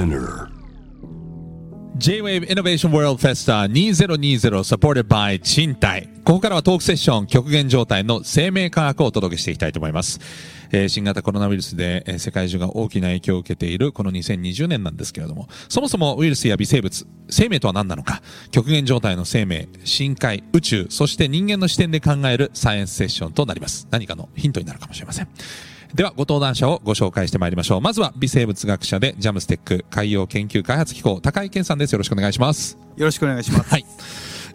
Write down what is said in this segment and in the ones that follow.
Spinner. J-Wave Innovation World Festa 2020 supported by 賃貸ここからはトークセッション極限状態の生命科学をお届けしていきたいと思います、え新型コロナウイルスで、え世界中が大きな影響を受けているこの2020年なんですけれどもそもそもウイルスや微生物生命とは何なのか極限状態の生命深海宇宙そして人間の視点で考えるサイエンスセッションとなります。何かのヒントになるかもしれません。ではご登壇者をご紹介してまいりましょうまずは微生物学者でジャムステック海洋研究開発機構高井健さんですよろしくお願いしますよろしくお願いします。はい。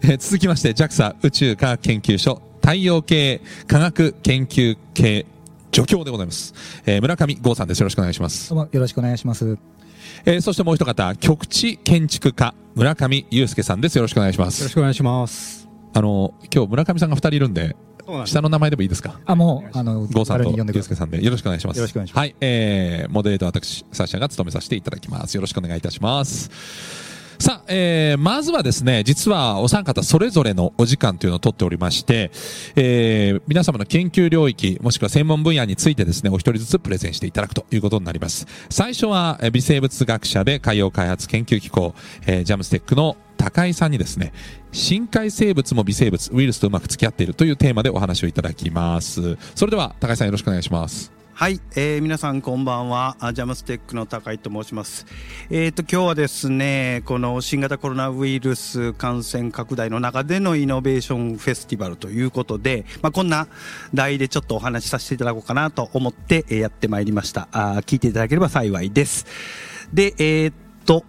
えー続きまして JAXA 宇宙科学研究所太陽系科学研究系助教でございます、えー村上剛さんですよろしくお願いしますどうもよろしくお願いします。えーそしてもう一方局地建築家村上祐介さんですよろしくお願いしまよろしすくお願いします。あの今日村上さんが二人いるんで下の名前でもいいですか？あ、もう、あの、郷さんと気軽に呼んでください。祐介さんで。よろしくお願いします。よろしくお願いします。はい、えー、モデレーター私サッシャが務めさせていただきます。よろしくお願いいたします。さあ、えー、まずはですね、実はお三方それぞれのお時間というのを取っておりまして、えー、皆様の研究領域、もしくは専門分野についてですね、お一人ずつプレゼンしていただくということになります。最初は、えー微生物学者で海洋開発研究機構、えー、ジャムステックの高井さんにですね、深海生物も微生物、ウイルスとうまく付き合っているというテーマでお話をいただきます。それでは、高井さんよろしくお願いします。はい、えー皆さんこんばんは。ジャムステックの高井と申します。えっ、と今日はですね、この新型コロナウイルス感染拡大の中でのイノベーションフェスティバルということで、まあこんな題でちょっとお話しさせていただこうかなと思って、えやってまいりました。あ聞いていただければ幸いです。で、えーっと。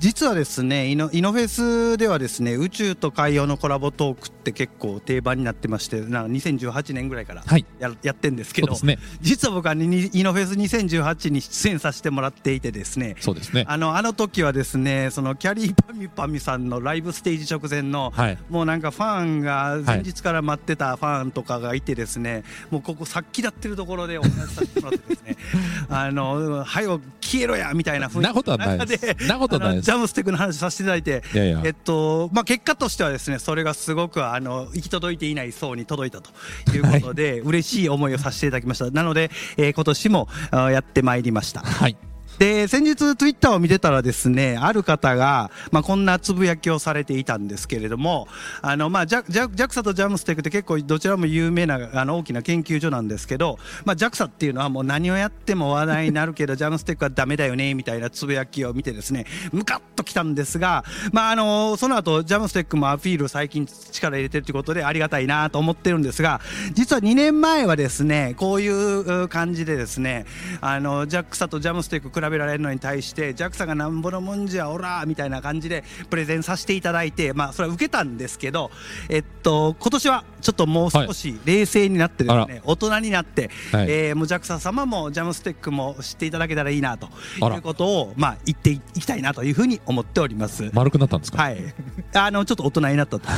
実はですねイノイノフェスではですね宇宙と海洋のコラボトークって結構定番になってましてなんか2018年ぐらいからはいや,、やってんですけどね。実は僕はにイノフェス2018に出演させてもらっていてですねそうですね。あのあの時はですねそのキャリーパミュパミュさんのライブステージ直前の、はい。もうなんかファンが前日から待ってたファンとかがいてですね、もうここさっきだってるところでお話しさせてもらってですね あの「はよ消えろや」みたいな雰囲気なことはないです中でなことはないですジャムステックの話させていただいていやいや。えっとまあ、結果としてはですねそれがすごくあの行き届いていない層に届いたということで、嬉しい思いをさせていただきましたなので、えー今年もあやってまいりましたはい。で先日ツイッターを見てたらですねある方が、まあ、こんなつぶやきをされていたんですけれどもあの、まあ、ジャジャ JAXA とジャムステックって結構どちらも有名なあの大きな研究所なんですけど、まあ、JAXA っていうのはもう何をやっても話題になるけどジャムステックはダメだよねみたいなつぶやきを見てですねムカッときたんですが、まあ、あのその後ジャムステックもアピール最近力入れてるということでありがたいなと思ってるんですが実は2年前はですねこういう感じでですねあの JAXA とジャムステック比べられるのに対して JAXA がなんぼのもんじゃおらみたいな感じでプレゼンさせていただいてまあそれは受けたんですけどえっと今年はちょっともう少し冷静になってですあね、大人になって、はい。えーもう JAXA 様もジャムステックも知っていただけたらいいなということをまあ言っていきたいなというふうに思っております。丸くなったんですか？はい、あのちょっと大人になったと。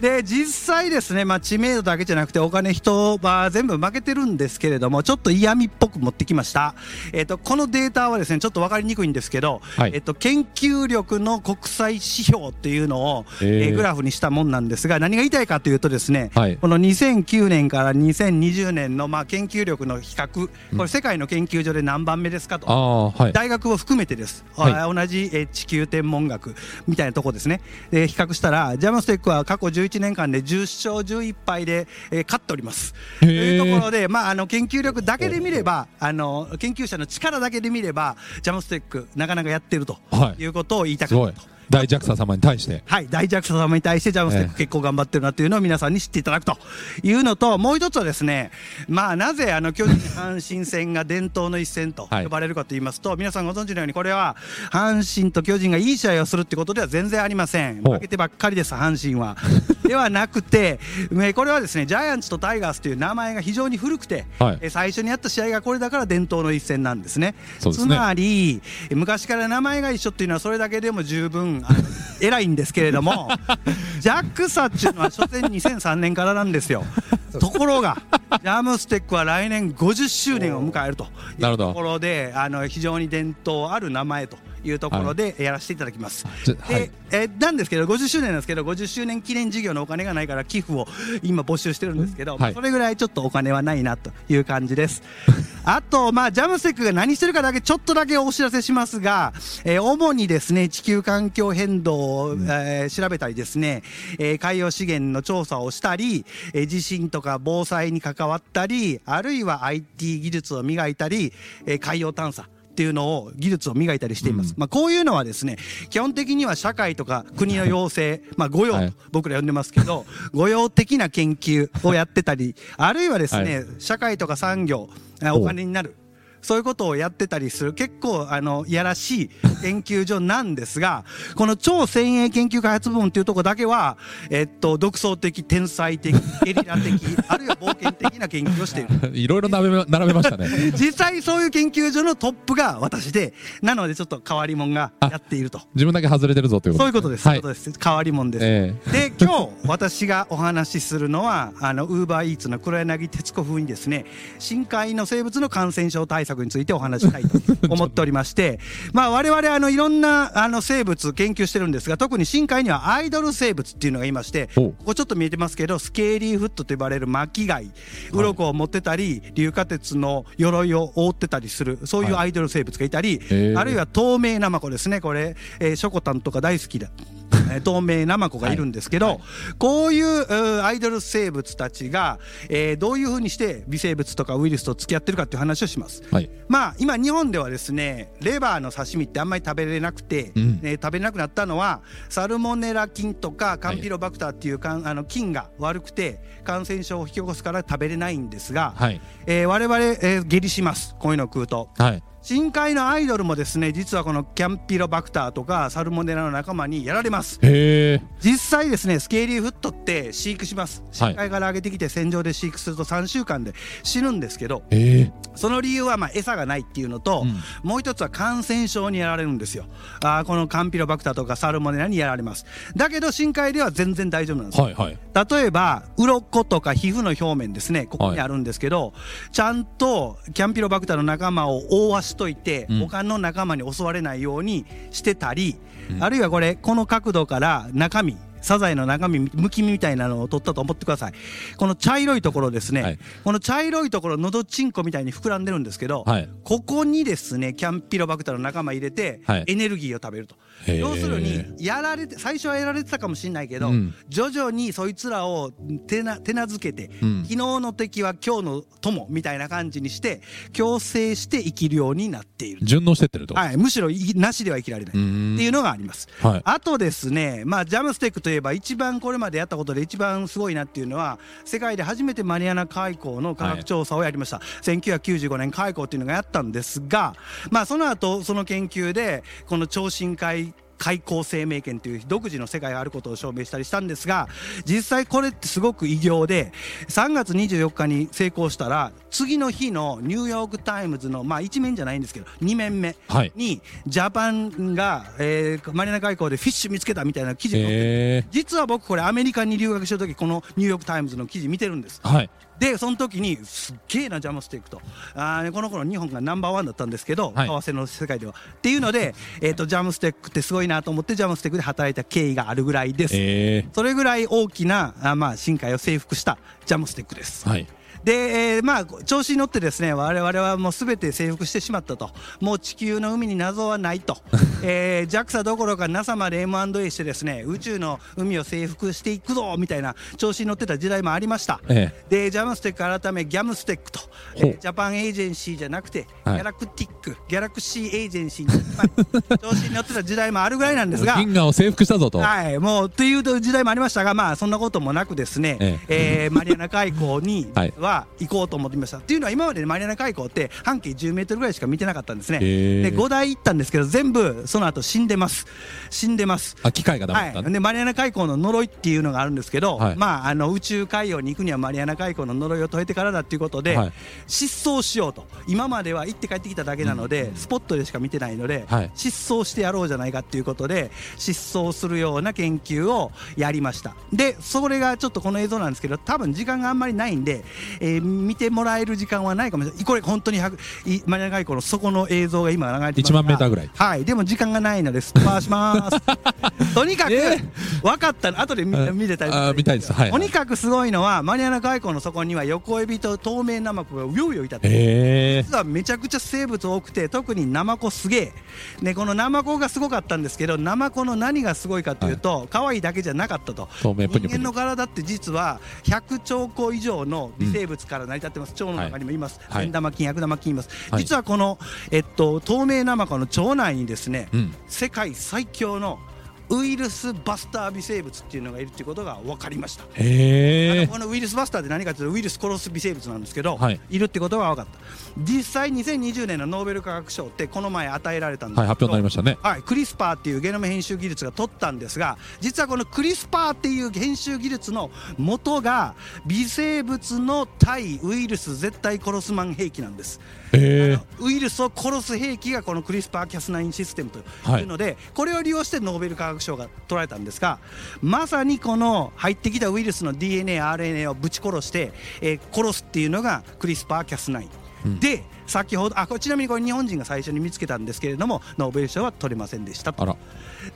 で実際ですね、まあ、知名度だけじゃなくてお金人は全部負けてるんですけれどもちょっと嫌味っぽく持ってきました、えっとこのデータはですねちょっと分かりにくいんですけど、はい。えっと研究力の国際指標っていうのを、へー。えーグラフにしたもんなんですが何が言いたいかというとですね、はい。この2009年から2020年のまあ研究力の比較これ世界の研究所で何番目ですかと。はい。大学を含めてです、はい。あ同じえー地球天文学みたいなとこですね、で比較したら、ジャムステックは過去11年間で10勝11敗で、えー勝っております。へというーところで、まあ、あの研究力だけで見ればあの、研究者の力だけで見れば、ジャムステック、なかなかやってるとはいいうことを言いたかったと。。大 JAXA 様に対して。はい、大弱者様に対してジャムステックええ結構頑張ってるなというのを皆さんに知っていただくというのと、もう一つはですね、まあ、なぜあの巨人阪神戦が伝統の一戦とはい呼ばれるかと言いますと、皆さんご存知のように、これは阪神と巨人がいい試合をするってことでは全然ありません。負けてばっかりです、阪神は。ではなくて、えこれはですね、ジャイアンツとタイガースという名前が非常に古くて、はいえ最初にやった試合がこれだから伝統の一戦なんですね。ねつまり、昔から名前が一緒っていうのはそれだけでも十分偉いんですけれども JAXA っていうのは所詮2003年からなんですよ。ところがャムステックは来年50周年を迎えるというところであの非常に伝統ある名前というところでやらせていただきます。はい。でえなんですけど50周年なんですけど50周年記念事業のお金がないから寄付を今募集してるんですけど、はい。それぐらいちょっとお金はないなという感じです。あと、まあ、ジャムステックが何してるかだけちょっとだけお知らせしますが、えー主にですね地球環境変動を、えー調べたりですね、えー海洋資源の調査をしたり、えー地震とか防災に関わったりあるいは IT 技術を磨いたり、えー海洋探査っていうのを技術を磨いたりしています、まあ、こういうのはですね基本的には社会とか国の要請、まあ、御用とはい。僕ら呼んでますけど 御用的な研究をやってたりあるいはですね、はい。社会とか産業あお金になるそういうことをやってたりする結構あのいやらしい研究所なんですがこの超先鋭研究開発部門っていうところだけは、えっと、独創的天才的ゲリラ的 あるいは冒険的な研究をしている。いろいろ並べ並べましたね。実際そういう研究所のトップが私でなのでちょっと変わり者がやっていると。自分だけ外れてるぞということそういうことです、はい。そういうことです。変わり者です、え。で今日私がお話しするのはあのウーバーイーツの黒柳徹子風にですね深海の生物の感染症対策についてお話ししたいと 思っておりましてまあ我々あのいろんなあの生物研究してるんですが特に深海にはアイドル生物っていうのがいましておここちょっと見えてますけどスケーリーフットと呼ばれる巻き貝鱗を持ってたり硫化鉄の鎧を覆ってたりするそういうアイドル生物がいたり、へー。あるいは透明ナマコですねこれ、えーショコタンとか大好きだ。え ー透明ナマコがいるんですけど、はいこういうアイドル生物たちが、えーどういうふうにして微生物とかウイルスと付き合ってるかっていう話をします。はい。まあ今日本ではですねレバーの刺身ってあんまり食べれなくて、うんね食べれなくなったのはサルモネラ菌とかカンピロバクターっていうかん、あの菌が悪くて感染症を引き起こすから食べれないんですが、はい。えー我々、えー下痢しますこういうのを食うと。はい。深海のアイドルもですね実はこのキャンピロバクターとかサルモネラの仲間にやられます。実際ですねスケーリーフットって飼育します。はい。深海から上げてきて船上で飼育すると3週間で死ぬんですけど。その理由はまあ餌がないっていうのと、うん。もう一つは感染症にやられるんですよ。あーこのカンピロバクターとかサルモネラにやられます。だけど深海では全然大丈夫なんです。よはいはい。例えば鱗とか皮膚の表面ですねここにあるんですけど、ちゃんとキャンピロバクターの仲間を覆わしといて、うん。他の仲間に襲われないようにしてたり、うん。あるいはこれこの角度から中身サザエの中身むき身みたいなのを取ったと思ってください。この茶色いところですね、はい。この茶色いところのどちんこみたいに膨らんでるんですけど、はい。ここにですねキャンピロバクターの仲間入れて、はい。エネルギーを食べると。要するにやられて最初はやられてたかもしれないけど、うん。徐々にそいつらを手な手なずけて、うん。昨日の敵は今日の友みたいな感じにして共生して生きるようになっている、順応してってると。はい、むしろいなしでは生きられない、っていうのがあります。はい。あとですね、まあ、 JAMSTEC といえば一番これまでやったことで一番すごいなっていうのは世界で初めてマリアナ海溝の科学調査をやりました、1995年海溝っていうのがやったんですが、まあ、その後その研究でこの超深海海溝生命圏という独自の世界があることを証明したりしたんですが実際これってすごく偉業で3月24日に成功したら次の日のニューヨーク・タイムズのまあ1面じゃないんですけど2面目はい。にジャパンが、えーマリアナ海溝でフィッシュ見つけたみたいな記事が載っ。実は僕これアメリカに留学してる時このニューヨーク・タイムズの記事見てるんですはい。でその時にすっげえなジャムステックとあーこの頃日本がナンバーワンだったんですけど、はい為替の世界ではっていうので、えー、とジャムステックってすごいなと思ってジャムステックで働いた経緯があるぐらいです、ええ。それぐらい大きなあまあ深海を征服したジャムステックですはい。で、えーまあ調子に乗ってですね我々はもうすべて征服してしまったと。もう地球の海に謎はないと、えー、JAXA どころか NASA まで M&A してですね宇宙の海を征服していくぞみたいな調子に乗ってた時代もありました。えでジャムステック改めギャムステックと、えー Japan Agency じゃなくて、はい Galactic Galaxy Agency に、まあ 調子に乗ってた時代もあるぐらいなんですが銀河を征服したぞと。はい、もうという時代もありましたが、まあ、そんなこともなくですね、ええ。ーマリアナ海溝に はいは行こうと思っていました。っていうのは、今までマリアナ海溝って半径10メートルぐらいしか見てなかったんですね。で、5台行ったんですけど、全部その後死んでます。死んでます。あ、機械がダメだったはい、でマリアナ海溝の呪いっていうのがあるんですけど、はい。まあ、あの宇宙海洋に行くにはマリアナ海溝の呪いを解いてからだっていうことで、はい。失踪しようと。今までは行って帰ってきただけなので、スポットでしか見てないので、はい。失踪してやろうじゃないかっていうことで失踪するような研究をやりました。でそれがちょっとこの映像なんですけど多分時間があんまりないんで、えー見てもらえる時間はないかもしれない。これ本当に100いマニア外交の底の映像が今流れてます。が1万メーターぐらい。はい。でも時間がないのです回しますとにかく、え分かったの後で見うん見れたりあー見たいです。はいとにかくすごいのはマニアナ海溝の底には横エビと透明ナマコがうようよいたってへえ実はめちゃくちゃ生物多くて特にナマコすげえ。でこのナマコがすごかったんですけどナマコの何がすごいかというと、可愛いだけじゃなかったと。人間の体って実は100兆個以上の微生物から成り立ってます、腸の中にもいます。はい。善玉菌悪玉菌います、はい。実はこの、えっと、透明ナマコの腸内にですね、うん。世界最強のウイルスバスター微生物っていうのがいるっていうことが分かりました。へえあのこのウイルスバスターって何かというとウイルス殺す微生物なんですけど、はい。い、るってことが分かった。実際2020年のノーベル化学賞ってこの前与えられたんですけど、はい発表になりましたね。はい、クリスパーっていうゲノム編集技術が取ったんですが実はこのクリスパーっていう編集技術の元が微生物の対ウイルス絶対殺すマン兵器なんです。ウイルスを殺す兵器がこのクリスパー・キャス9システムというので、これを利用してノーベル化学賞が取られたんですがまさにこの入ってきたウイルスの DNA、RNA をぶち殺して、えー殺すっていうのがクリスパー・キャス9。うん。で先ほどあちなみにこれ日本人が最初に見つけたんですけれどもノーベル賞は取れませんでしたと。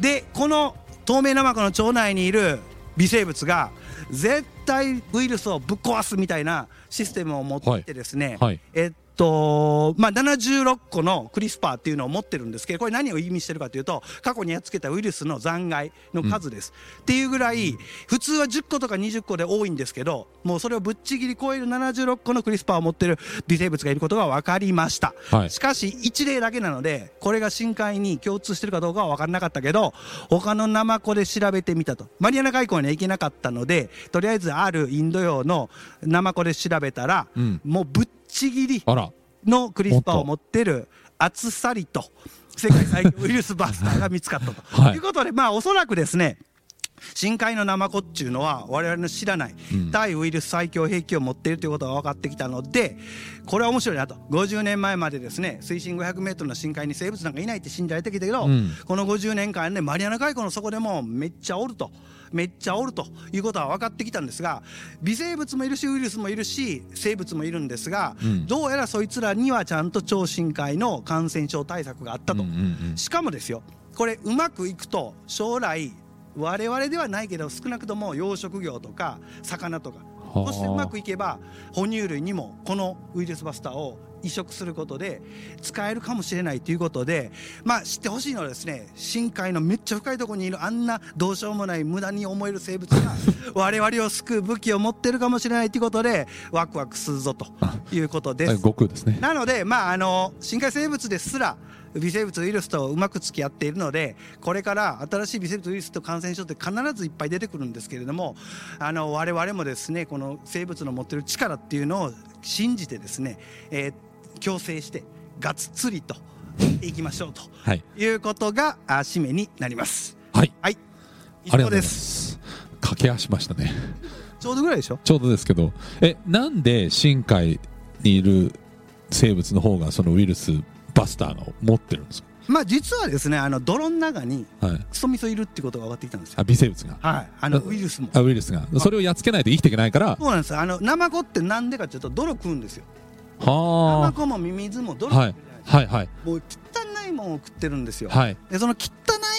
でこの透明ナマコの腸内にいる微生物が絶対ウイルスをぶっ壊すみたいなシステムを持ってですね、はい。えっとまあ、76個のクリスパーっていうのを持ってるんですけどこれ何を意味してるかというと過去にやっつけたウイルスの残骸の数です、っていうぐらい普通は10個とか20個で多いんですけどもうそれをぶっちぎり超える76個のクリスパーを持ってる微生物がいることが分かりました、はい。しかし一例だけなのでこれが深海に共通してるかどうかは分からなかったけど他のナマコで調べてみたと。マリアナ海溝には行けなかったのでとりあえずあるインド洋のナマコで調べたら、うん。もうぶっちぎりのクリスパーを持ってるアツサリと世界最強ウイルスバスターが見つかったと。はい。ということでまあおそらくですね深海のナマコっていうのは我々の知らないうん。対ウイルス最強兵器を持っているということが分かってきたのでこれは面白いなと。50年前までですね水深 500m の深海に生物なんかいないって信じられてきたけど、うん。この50年間ねマリアナ海溝の底でもめっちゃおるとめっちゃおるということは分かってきたんですが微生物もいるしウイルスもいるし生物もいるんですが、うん。どうやらそいつらにはちゃんと超深海の感染症対策があったと。うんうんうん。しかもですよこれうまくいくと将来我々ではないけど少なくとも養殖業とか魚とかはあ。そしてうまくいけば哺乳類にもこのウイルスバスターを移植することで使えるかもしれないということでまあ知ってほしいのはですね深海のめっちゃ深いところにいるあんなどうしようもない無駄に思える生物が 我々を救う武器を持ってるかもしれないということでワクワクするぞということです。ですねなので、まあ、あの深海生物ですら微生物ウイルスとうまく付き合っているのでこれから新しい微生物ウイルスと感染症って必ずいっぱい出てくるんですけれどもあの我々もですねこの生物の持ってる力っていうのを信じてですね、えー共生してがっつりといきましょうとはい。いうことがあ締めになります。はい。はい。以上です。す駆け足しましたね。ちょうどぐらいでしょ？ちょうどですけど。えなんで深海にいる生物の方がそのウイルスバスターが持ってるんですまあ実はですねあの泥の中にかはい。クソミソいるってことが分かってきたんですよ。あ微生物が。はい、あのあウイルスも。あウイルスが。それをやっつけないと生きていけないから。そうなんです。よあのナマコってなんでかというと泥食うんですよ。ナはマコもミミズも泥あはい。食ってるじゃないですか、はいはい。もう汚いもんを食ってるんですよ、はい。でその汚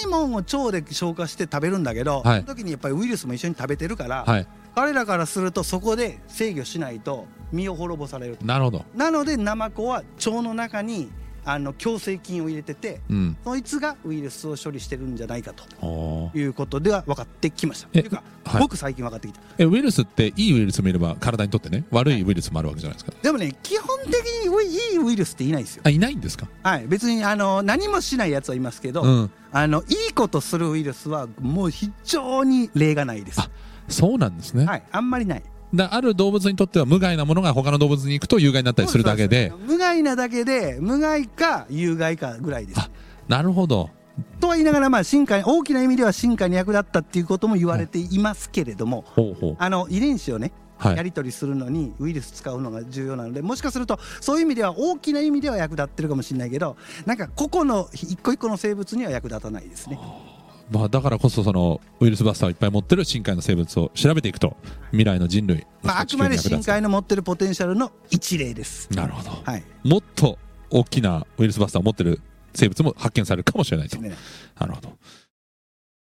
いもんを腸で消化して食べるんだけど、はい。その時にやっぱりウイルスも一緒に食べてるから、はい。彼らからするとそこで制御しないと身を滅ぼされると。なるほど。なのでナマコは腸の中にあの共生菌を入れててうん。そいつがウイルスを処理してるんじゃないかということでは分かってきました。とえいうか、はい。僕最近分かってきた。えウイルスっていいウイルスもいれば体にとってね悪いウイルスもあるわけじゃないですか。でもね基本的にいいウイルスっていないですよ。あいないんですか？はい、別にあの何もしないやつはいますけど、うん。あのいいことするウイルスはもう非常に例がないです。あそうなんですね、はい、あんまりない。だある動物にとっては無害なものが他の動物に行くと有害になったりするだけで。無害なだけで無害か有害かぐらいです。あなるほど。とは言いながら、まあ、進化に大きな意味では進化に役立ったっていうことも言われていますけれども、ほうほう。あの遺伝子をねはい。やり取りするのにウイルス使うのが重要なのでもしかするとそういう意味では大きな意味では役立ってるかもしれないけどなんか個々の一個一個の生物には役立たないですね。まあ、だからこそそのウイルスバスターをいっぱい持ってる深海の生物を調べていくと未来の人類まあ、あくまで深海の持ってるポテンシャルの一例です。なるほど。はい。もっと大きなウイルスバスターを持ってる生物も発見されるかもしれないと。ねなるほど